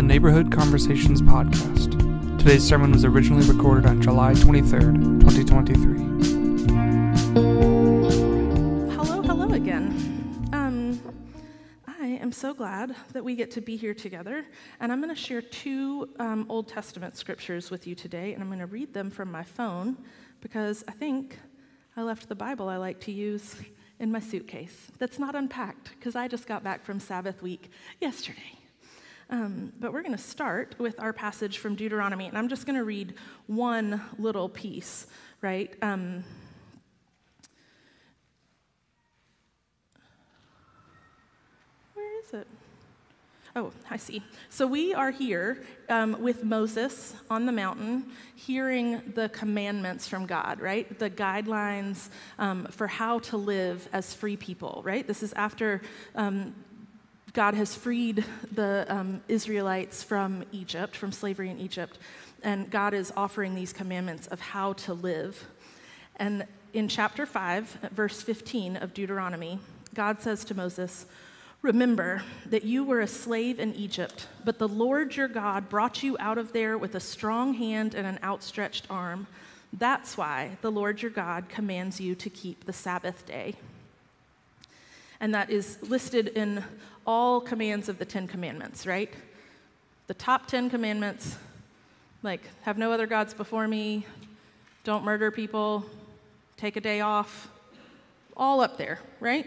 the Neighborhood Conversations podcast. Today's sermon was originally recorded on July 23rd, 2023. Hello, hello again. Um, I am so glad that we get to be here together, and I'm going to share two um, Old Testament scriptures with you today, and I'm going to read them from my phone because I think I left the Bible I like to use in my suitcase that's not unpacked because I just got back from Sabbath week yesterday. Um, but we're going to start with our passage from Deuteronomy, and I'm just going to read one little piece, right? Um, where is it? Oh, I see. So we are here um, with Moses on the mountain, hearing the commandments from God, right? The guidelines um, for how to live as free people, right? This is after um, God has freed the um, Israelites from Egypt, from slavery in Egypt, and God is offering these commandments of how to live. And in chapter 5, verse 15 of Deuteronomy, God says to Moses, Remember that you were a slave in Egypt, but the Lord your God brought you out of there with a strong hand and an outstretched arm. That's why the Lord your God commands you to keep the Sabbath day. And that is listed in all commands of the Ten Commandments, right? The top Ten Commandments, like have no other gods before me, don't murder people, take a day off, all up there, right?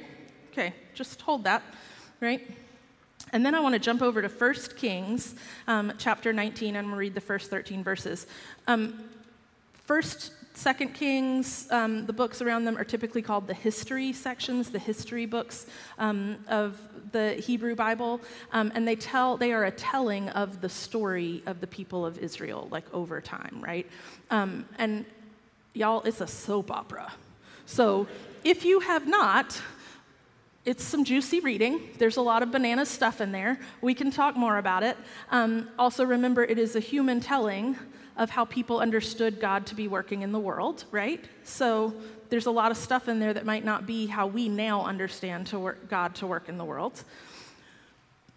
Okay, just hold that right? And then I want to jump over to 1 Kings um, chapter 19 and read the first 13 verses. Um, first, Second Kings, um, the books around them are typically called the history sections, the history books um, of the Hebrew Bible, um, and they tell they are a telling of the story of the people of Israel, like over time, right? Um, and y'all, it's a soap opera. So if you have not it's some juicy reading. There's a lot of banana stuff in there. We can talk more about it. Um, also, remember, it is a human telling of how people understood God to be working in the world, right? So there's a lot of stuff in there that might not be how we now understand to work, God to work in the world.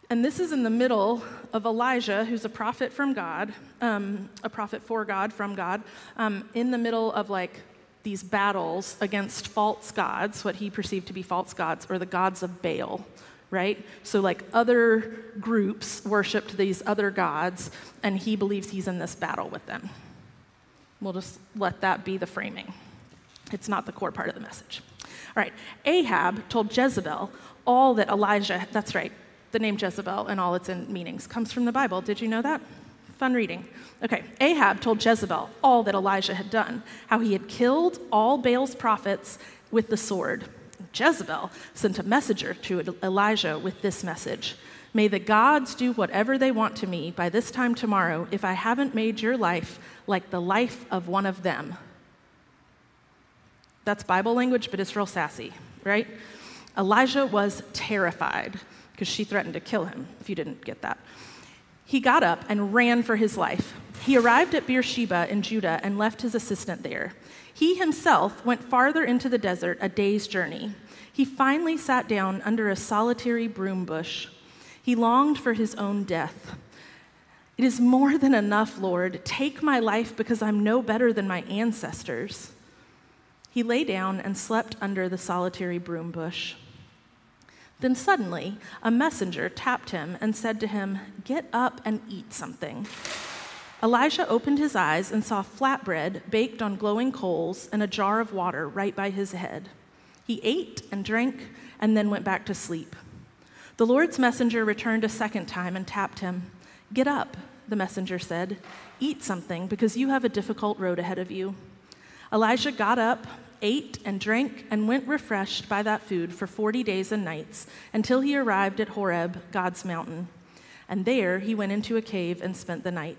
And this is in the middle of Elijah, who's a prophet from God, um, a prophet for God, from God, um, in the middle of like these battles against false gods, what he perceived to be false gods, or the gods of Baal, right? So, like other groups worshiped these other gods, and he believes he's in this battle with them. We'll just let that be the framing. It's not the core part of the message. All right, Ahab told Jezebel all that Elijah, that's right, the name Jezebel and all its meanings comes from the Bible. Did you know that? Fun reading. Okay, Ahab told Jezebel all that Elijah had done, how he had killed all Baal's prophets with the sword. Jezebel sent a messenger to Elijah with this message May the gods do whatever they want to me by this time tomorrow if I haven't made your life like the life of one of them. That's Bible language, but it's real sassy, right? Elijah was terrified because she threatened to kill him, if you didn't get that. He got up and ran for his life. He arrived at Beersheba in Judah and left his assistant there. He himself went farther into the desert, a day's journey. He finally sat down under a solitary broom bush. He longed for his own death. It is more than enough, Lord. Take my life because I'm no better than my ancestors. He lay down and slept under the solitary broom bush. Then suddenly, a messenger tapped him and said to him, Get up and eat something. Elijah opened his eyes and saw flatbread baked on glowing coals and a jar of water right by his head. He ate and drank and then went back to sleep. The Lord's messenger returned a second time and tapped him. Get up, the messenger said. Eat something because you have a difficult road ahead of you. Elijah got up ate and drank and went refreshed by that food for 40 days and nights until he arrived at Horeb, God's mountain. And there he went into a cave and spent the night.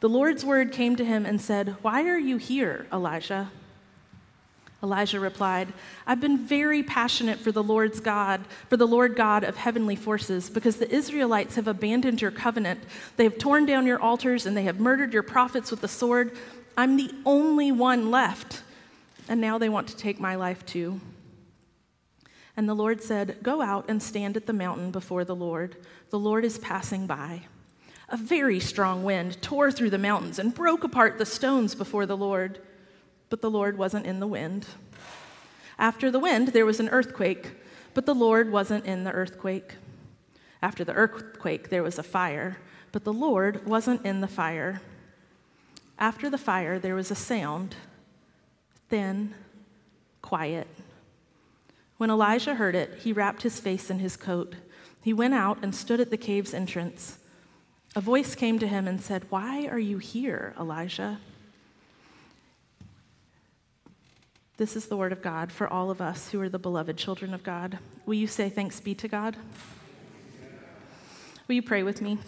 The Lord's word came to him and said, Why are you here, Elijah? Elijah replied, I've been very passionate for the Lord's God, for the Lord God of heavenly forces, because the Israelites have abandoned your covenant. They have torn down your altars and they have murdered your prophets with the sword. I'm the only one left and now they want to take my life too. And the Lord said, Go out and stand at the mountain before the Lord. The Lord is passing by. A very strong wind tore through the mountains and broke apart the stones before the Lord. But the Lord wasn't in the wind. After the wind, there was an earthquake, but the Lord wasn't in the earthquake. After the earthquake, there was a fire, but the Lord wasn't in the fire. After the fire, there was a sound, thin, quiet. When Elijah heard it, he wrapped his face in his coat. He went out and stood at the cave's entrance. A voice came to him and said, Why are you here, Elijah? This is the word of God for all of us who are the beloved children of God. Will you say thanks be to God? Will you pray with me?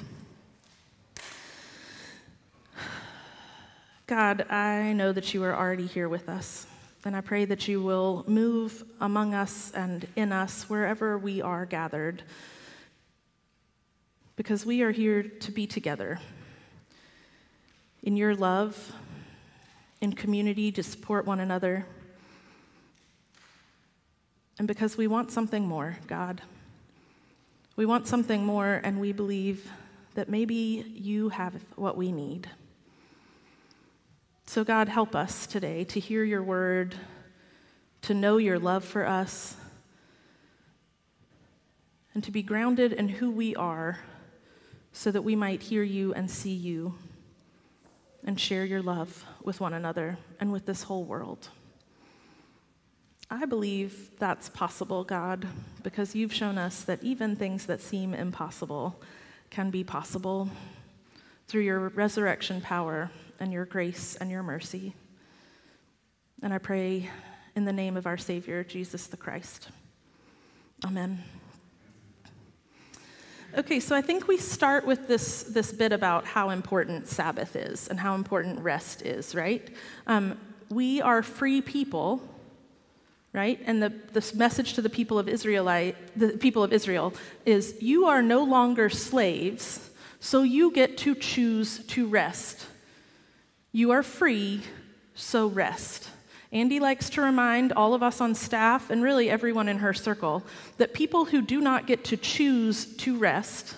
God, I know that you are already here with us, and I pray that you will move among us and in us wherever we are gathered because we are here to be together in your love, in community to support one another, and because we want something more, God. We want something more, and we believe that maybe you have what we need. So, God, help us today to hear your word, to know your love for us, and to be grounded in who we are so that we might hear you and see you and share your love with one another and with this whole world. I believe that's possible, God, because you've shown us that even things that seem impossible can be possible through your resurrection power and your grace and your mercy. And I pray in the name of our Savior, Jesus the Christ. Amen. Okay, so I think we start with this, this bit about how important Sabbath is and how important rest is, right? Um, we are free people, right? And the, this message to the people of Israelite, the people of Israel is you are no longer slaves, so you get to choose to rest. You are free, so rest. Andy likes to remind all of us on staff and really everyone in her circle that people who do not get to choose to rest,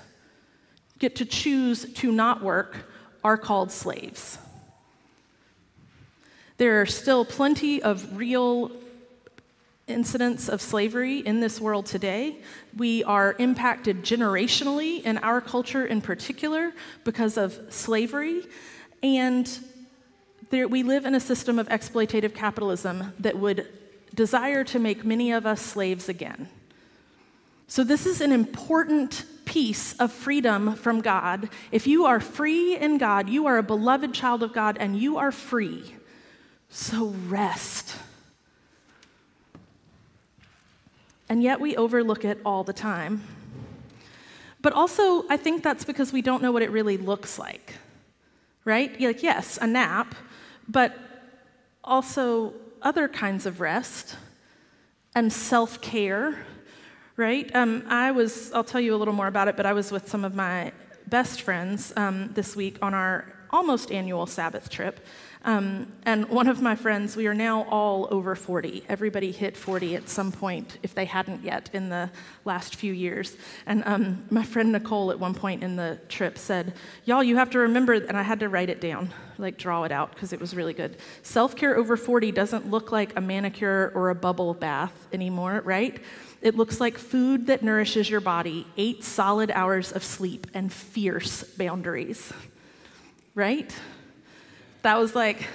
get to choose to not work, are called slaves. There are still plenty of real incidents of slavery in this world today. We are impacted generationally in our culture in particular because of slavery. And there, we live in a system of exploitative capitalism that would desire to make many of us slaves again. So, this is an important piece of freedom from God. If you are free in God, you are a beloved child of God and you are free. So, rest. And yet, we overlook it all the time. But also, I think that's because we don't know what it really looks like, right? Like, yes, a nap, but also other kinds of rest and self care, right? Um, I was, I'll tell you a little more about it, but I was with some of my best friends um, this week on our almost annual Sabbath trip. Um, and one of my friends, we are now all over 40. Everybody hit 40 at some point, if they hadn't yet, in the last few years. And um, my friend Nicole, at one point in the trip, said, Y'all, you have to remember, and I had to write it down, like draw it out, because it was really good. Self care over 40 doesn't look like a manicure or a bubble bath anymore, right? It looks like food that nourishes your body, eight solid hours of sleep, and fierce boundaries, right? That was like,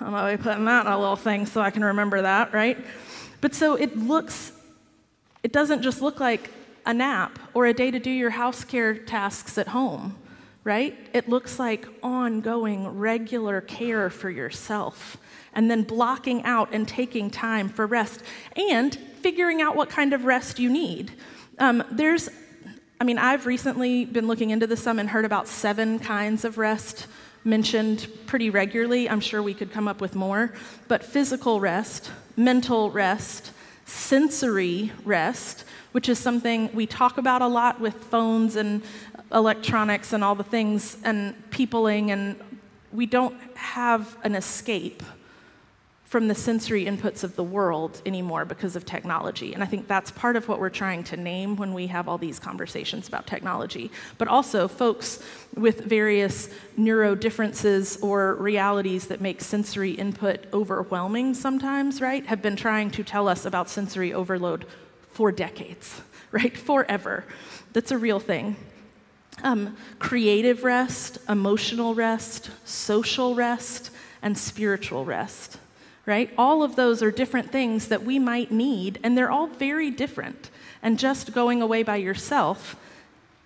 I'm always putting that in a little thing so I can remember that, right? But so it looks, it doesn't just look like a nap or a day to do your house care tasks at home, right? It looks like ongoing, regular care for yourself, and then blocking out and taking time for rest, and figuring out what kind of rest you need. Um, there's, I mean, I've recently been looking into this some and heard about seven kinds of rest mentioned pretty regularly. I'm sure we could come up with more. But physical rest, mental rest, sensory rest, which is something we talk about a lot with phones and electronics and all the things and peopling, and we don't have an escape from the sensory inputs of the world anymore because of technology. And I think that's part of what we're trying to name when we have all these conversations about technology. But also, folks with various neuro differences or realities that make sensory input overwhelming sometimes, right, have been trying to tell us about sensory overload for decades, right? Forever. That's a real thing. Um, creative rest, emotional rest, social rest, and spiritual rest right? All of those are different things that we might need, and they're all very different. And just going away by yourself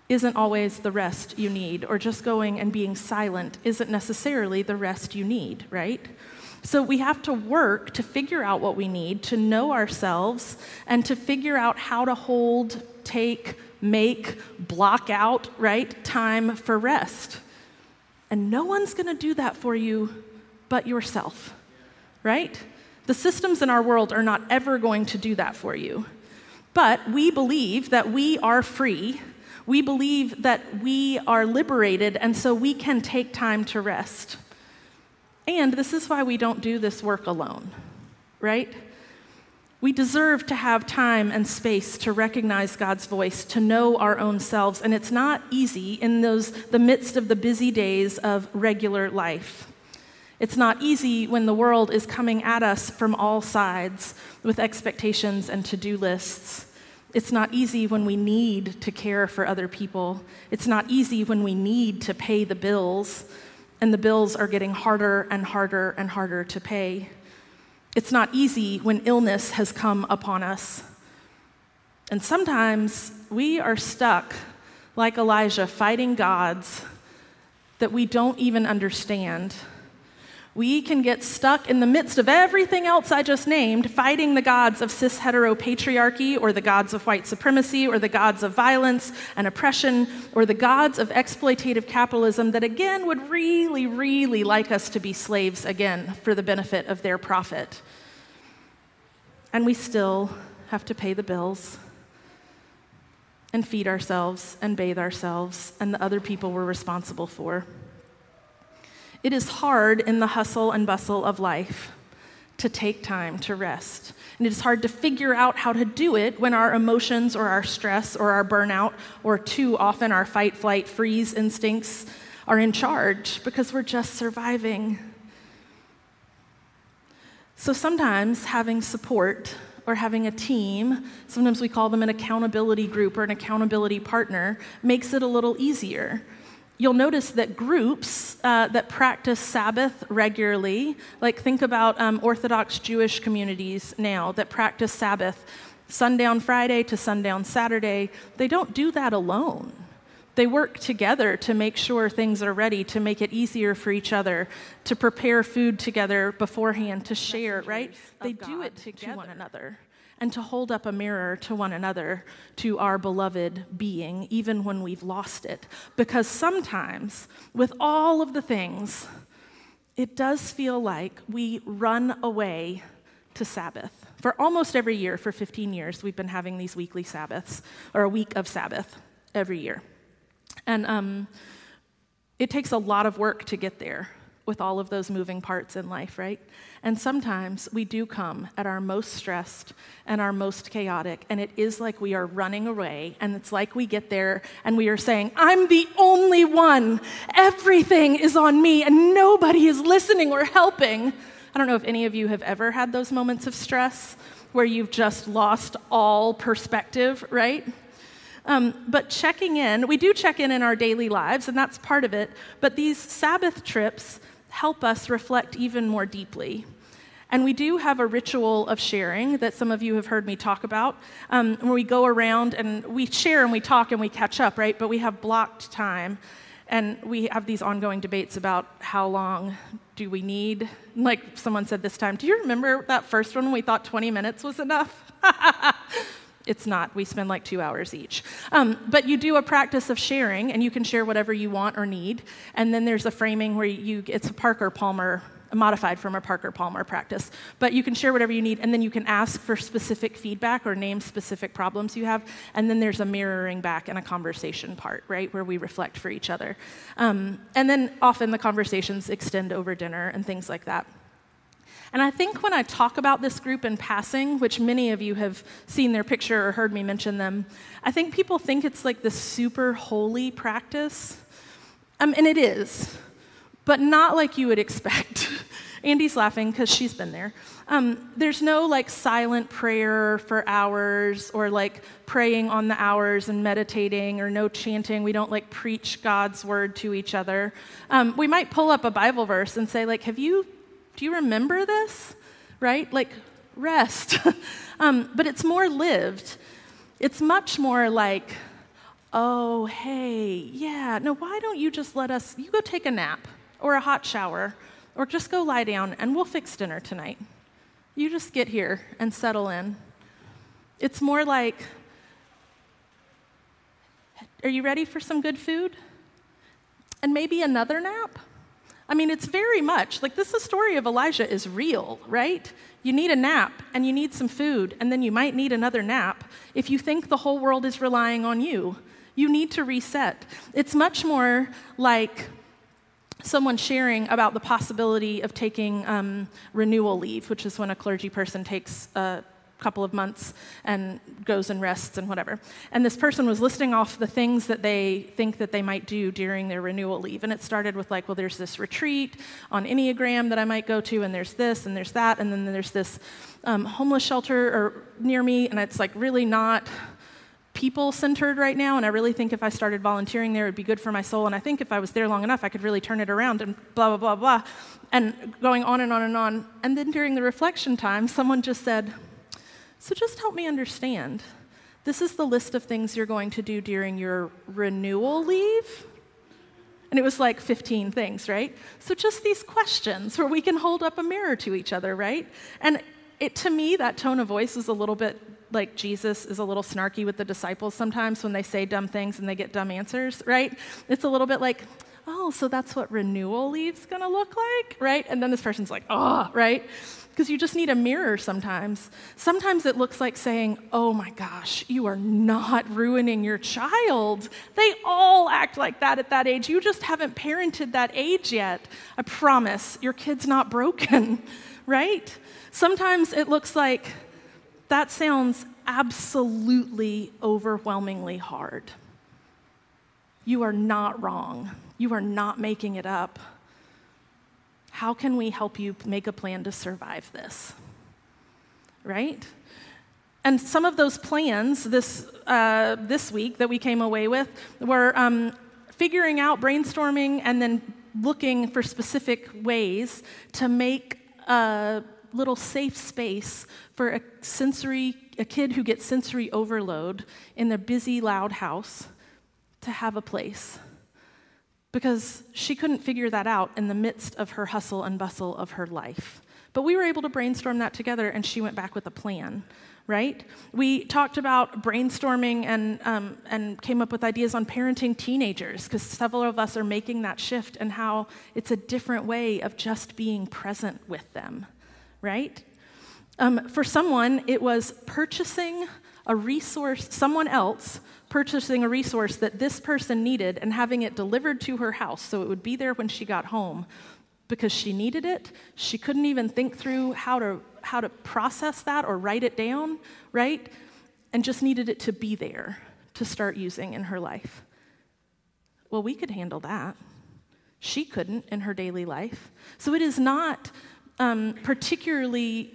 isn't always the rest you need, or just going and being silent isn't necessarily the rest you need, right? So we have to work to figure out what we need, to know ourselves, and to figure out how to hold, take, make, block out, right, time for rest. And no one's going to do that for you but yourself right? The systems in our world are not ever going to do that for you. But we believe that we are free. We believe that we are liberated, and so we can take time to rest. And this is why we don't do this work alone, right? We deserve to have time and space to recognize God's voice, to know our own selves, and it's not easy in those the midst of the busy days of regular life. It's not easy when the world is coming at us from all sides with expectations and to do lists. It's not easy when we need to care for other people. It's not easy when we need to pay the bills, and the bills are getting harder and harder and harder to pay. It's not easy when illness has come upon us. And sometimes we are stuck, like Elijah, fighting gods that we don't even understand we can get stuck in the midst of everything else I just named, fighting the gods of cis heteropatriarchy, or the gods of white supremacy, or the gods of violence and oppression, or the gods of exploitative capitalism that again would really, really like us to be slaves again for the benefit of their profit. And we still have to pay the bills and feed ourselves and bathe ourselves and the other people we're responsible for. It is hard in the hustle and bustle of life to take time to rest. And it is hard to figure out how to do it when our emotions or our stress or our burnout or too often our fight, flight, freeze instincts are in charge because we're just surviving. So sometimes having support or having a team, sometimes we call them an accountability group or an accountability partner, makes it a little easier You'll notice that groups uh, that practice Sabbath regularly, like think about um, Orthodox Jewish communities now that practice Sabbath sundown Friday to sundown Saturday, they don't do that alone. They work together to make sure things are ready, to make it easier for each other, to prepare food together beforehand, to share, right? They do it to one another and to hold up a mirror to one another, to our beloved being, even when we've lost it. Because sometimes, with all of the things, it does feel like we run away to Sabbath. For almost every year, for 15 years, we've been having these weekly Sabbaths, or a week of Sabbath every year. And um, it takes a lot of work to get there with all of those moving parts in life, right? And sometimes we do come at our most stressed and our most chaotic, and it is like we are running away, and it's like we get there and we are saying, I'm the only one. Everything is on me, and nobody is listening or helping. I don't know if any of you have ever had those moments of stress where you've just lost all perspective, right? Um, but checking in, we do check in in our daily lives, and that's part of it. But these Sabbath trips help us reflect even more deeply. And we do have a ritual of sharing that some of you have heard me talk about, um, where we go around and we share and we talk and we catch up, right? But we have blocked time. And we have these ongoing debates about how long do we need. Like someone said this time, do you remember that first one we thought 20 minutes was enough? It's not. We spend like two hours each. Um, but you do a practice of sharing, and you can share whatever you want or need. And then there's a framing where you, it's a Parker Palmer, modified from a Parker Palmer practice. But you can share whatever you need, and then you can ask for specific feedback or name specific problems you have. And then there's a mirroring back and a conversation part, right, where we reflect for each other. Um, and then often the conversations extend over dinner and things like that. And I think when I talk about this group in passing, which many of you have seen their picture or heard me mention them, I think people think it's like this super holy practice. Um, and it is, but not like you would expect. Andy's laughing because she's been there. Um, there's no like silent prayer for hours or like praying on the hours and meditating or no chanting. We don't like preach God's word to each other. Um, we might pull up a Bible verse and say, like, have you, do you remember this? Right? Like, rest. um, but it's more lived. It's much more like, oh, hey, yeah, no, why don't you just let us, you go take a nap or a hot shower or just go lie down and we'll fix dinner tonight. You just get here and settle in. It's more like, are you ready for some good food? And maybe another nap? I mean, it's very much like this the story of Elijah is real, right? You need a nap and you need some food, and then you might need another nap if you think the whole world is relying on you. You need to reset. It's much more like someone sharing about the possibility of taking um, renewal leave, which is when a clergy person takes a couple of months and goes and rests and whatever. And this person was listing off the things that they think that they might do during their renewal leave. And it started with like, well, there's this retreat on Enneagram that I might go to, and there's this and there's that, and then there's this um, homeless shelter or near me, and it's like really not people centered right now, and I really think if I started volunteering there, it would be good for my soul. And I think if I was there long enough, I could really turn it around and blah, blah, blah, blah. And going on and on and on. And then during the reflection time, someone just said, So just help me understand. This is the list of things you're going to do during your renewal leave. And it was like 15 things, right? So just these questions where we can hold up a mirror to each other, right? And it, to me, that tone of voice is a little bit like Jesus is a little snarky with the disciples sometimes when they say dumb things and they get dumb answers, right? It's a little bit like, oh, so that's what renewal leave's gonna look like, right? And then this person's like, oh, right? Because you just need a mirror sometimes. Sometimes it looks like saying, oh my gosh, you are not ruining your child. They all act like that at that age. You just haven't parented that age yet. I promise, your kid's not broken, right? Sometimes it looks like, that sounds absolutely overwhelmingly hard. You are not wrong. You are not making it up. How can we help you make a plan to survive this? Right? And some of those plans this, uh, this week that we came away with were um, figuring out, brainstorming, and then looking for specific ways to make a little safe space for a sensory, a kid who gets sensory overload in their busy, loud house to have a place. Because she couldn't figure that out in the midst of her hustle and bustle of her life. But we were able to brainstorm that together, and she went back with a plan right? We talked about brainstorming and, um, and came up with ideas on parenting teenagers because several of us are making that shift and how it's a different way of just being present with them, right? Um, for someone, it was purchasing a resource, someone else purchasing a resource that this person needed and having it delivered to her house so it would be there when she got home because she needed it. She couldn't even think through how to, how to process that or write it down, right? And just needed it to be there to start using in her life. Well, we could handle that. She couldn't in her daily life. So it is not um, particularly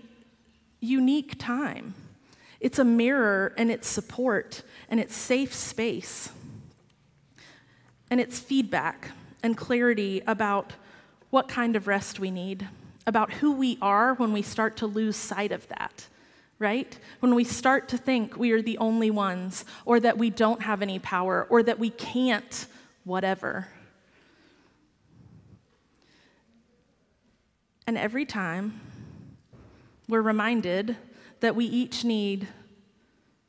unique time. It's a mirror and it's support and it's safe space. And it's feedback and clarity about what kind of rest we need, about who we are when we start to lose sight of that, right? When we start to think we are the only ones, or that we don't have any power, or that we can't, whatever. And every time we're reminded that we each need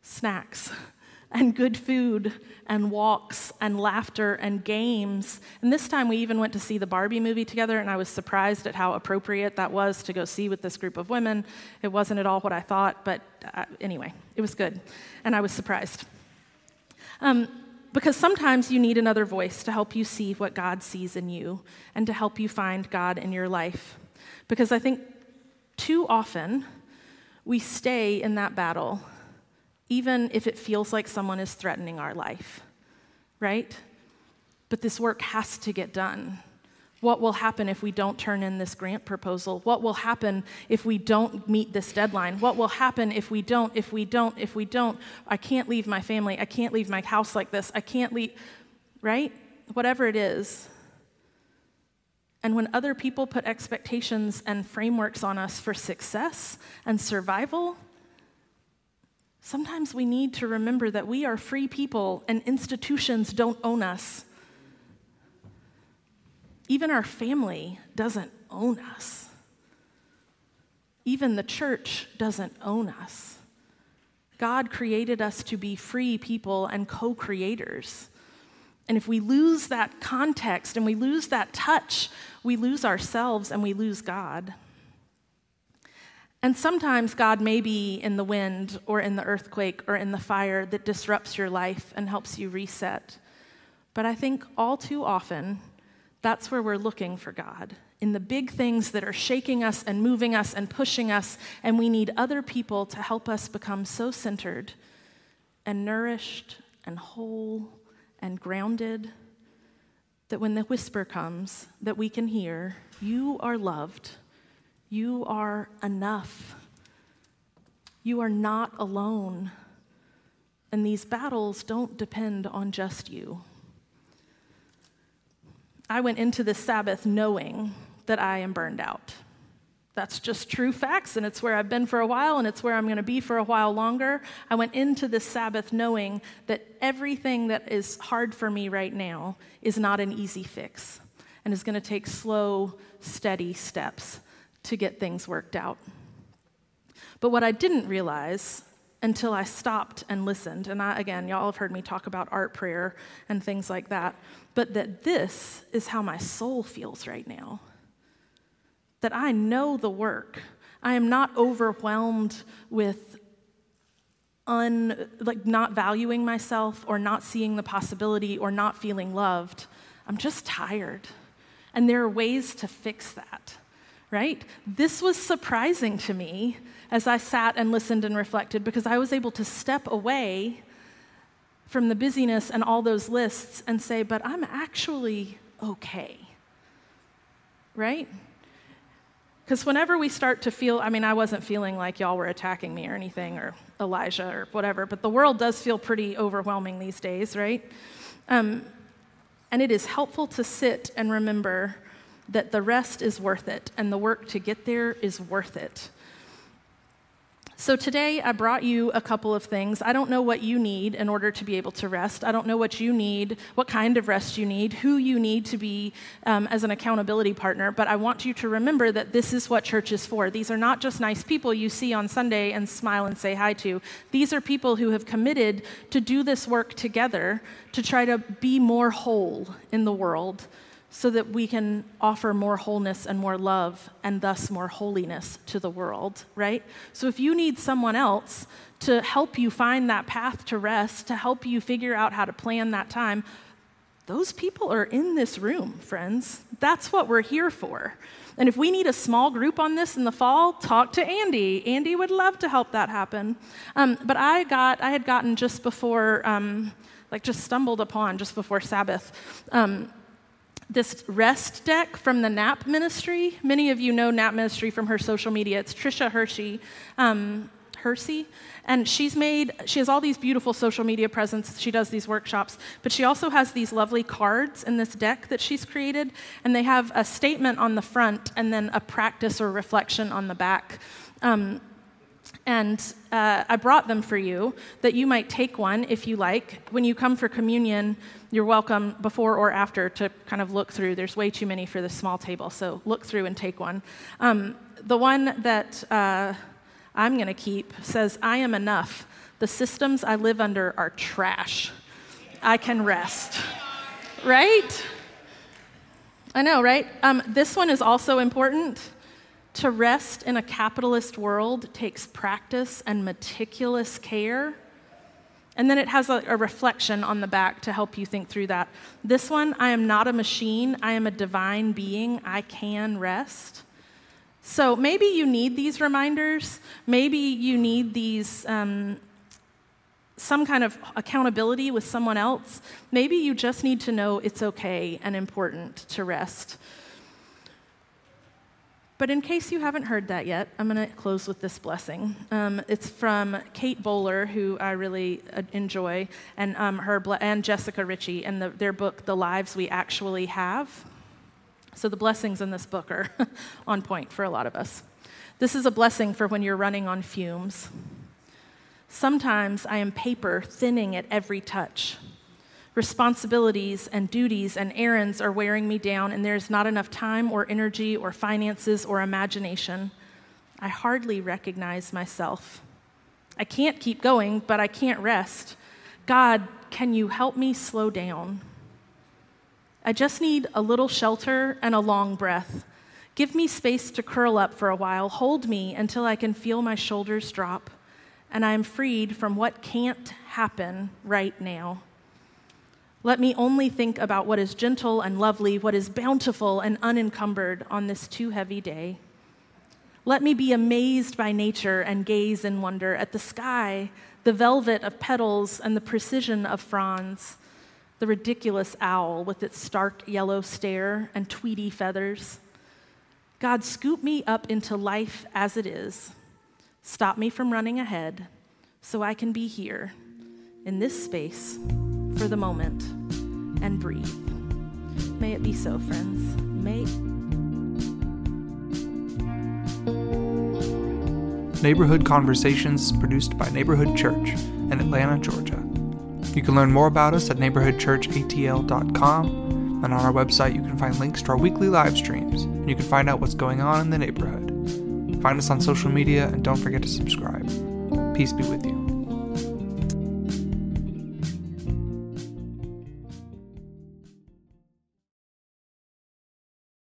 snacks and good food and walks and laughter and games. And this time we even went to see the Barbie movie together, and I was surprised at how appropriate that was to go see with this group of women. It wasn't at all what I thought, but uh, anyway, it was good. And I was surprised. Um, because sometimes you need another voice to help you see what God sees in you and to help you find God in your life. Because I think too often, we stay in that battle, even if it feels like someone is threatening our life, right? But this work has to get done. What will happen if we don't turn in this grant proposal? What will happen if we don't meet this deadline? What will happen if we don't, if we don't, if we don't? I can't leave my family. I can't leave my house like this. I can't leave, right? Whatever it is. And when other people put expectations and frameworks on us for success and survival, sometimes we need to remember that we are free people and institutions don't own us. Even our family doesn't own us. Even the church doesn't own us. God created us to be free people and co creators. And if we lose that context and we lose that touch, we lose ourselves and we lose God. And sometimes God may be in the wind or in the earthquake or in the fire that disrupts your life and helps you reset. But I think all too often, that's where we're looking for God, in the big things that are shaking us and moving us and pushing us, and we need other people to help us become so centered and nourished and whole and grounded that when the whisper comes that we can hear, you are loved. You are enough. You are not alone. And these battles don't depend on just you. I went into this Sabbath knowing that I am burned out. That's just true facts, and it's where I've been for a while, and it's where I'm going to be for a while longer. I went into this Sabbath knowing that everything that is hard for me right now is not an easy fix and is going to take slow, steady steps to get things worked out. But what I didn't realize until I stopped and listened. And I, again, y'all have heard me talk about art prayer and things like that, but that this is how my soul feels right now. That I know the work. I am not overwhelmed with un, like not valuing myself or not seeing the possibility or not feeling loved. I'm just tired. And there are ways to fix that, right? This was surprising to me as I sat and listened and reflected because I was able to step away from the busyness and all those lists and say, but I'm actually okay. Right? Because whenever we start to feel, I mean, I wasn't feeling like y'all were attacking me or anything, or Elijah or whatever, but the world does feel pretty overwhelming these days, right? Um, and it is helpful to sit and remember that the rest is worth it and the work to get there is worth it. So today I brought you a couple of things. I don't know what you need in order to be able to rest. I don't know what you need, what kind of rest you need, who you need to be um, as an accountability partner, but I want you to remember that this is what church is for. These are not just nice people you see on Sunday and smile and say hi to. These are people who have committed to do this work together to try to be more whole in the world so that we can offer more wholeness and more love and thus more holiness to the world, right? So if you need someone else to help you find that path to rest, to help you figure out how to plan that time, those people are in this room, friends. That's what we're here for. And if we need a small group on this in the fall, talk to Andy. Andy would love to help that happen. Um, but I got, I had gotten just before, um, like just stumbled upon just before Sabbath. Um, this rest deck from the NAP ministry. Many of you know NAP ministry from her social media. It's Tricia Hershey. Um, Hersey, and she's made, she has all these beautiful social media presence. She does these workshops, but she also has these lovely cards in this deck that she's created, and they have a statement on the front and then a practice or reflection on the back. Um, and uh, I brought them for you that you might take one if you like. When you come for communion, you're welcome before or after to kind of look through. There's way too many for this small table, so look through and take one. Um, the one that uh, I'm going to keep says, I am enough. The systems I live under are trash. I can rest. Right? I know, right? Um, this one is also important. To rest in a capitalist world takes practice and meticulous care. And then it has a, a, reflection on the back to help you think through that. This one, I am not a machine, I am a divine being, I can rest. So maybe you need these reminders. Maybe you need these. Um, some kind of accountability with someone else. Maybe you just need to know it's okay and important to rest. But in case you haven't heard that yet, I'm going to close with this blessing. Um, it's from Kate Bowler, who I really uh, enjoy, and um, her ble- and Jessica Richie, and the, their book, "The Lives We Actually Have." So the blessings in this book are on point for a lot of us. This is a blessing for when you're running on fumes. Sometimes I am paper thinning at every touch. Responsibilities and duties and errands are wearing me down, and there's not enough time or energy or finances or imagination. I hardly recognize myself. I can't keep going, but I can't rest. God, can you help me slow down? I just need a little shelter and a long breath. Give me space to curl up for a while. Hold me until I can feel my shoulders drop and I am freed from what can't happen right now. Let me only think about what is gentle and lovely, what is bountiful and unencumbered on this too heavy day. Let me be amazed by nature and gaze in wonder at the sky, the velvet of petals and the precision of fronds, the ridiculous owl with its stark yellow stare and tweedy feathers. God, scoop me up into life as it is. Stop me from running ahead so I can be here in this space for the moment and breathe. May it be so, friends. May. Neighborhood Conversations produced by Neighborhood Church in Atlanta, Georgia. You can learn more about us at neighborhoodchurchatl.com, and on our website you can find links to our weekly live streams, and you can find out what's going on in the neighborhood. Find us on social media and don't forget to subscribe. Peace be with you.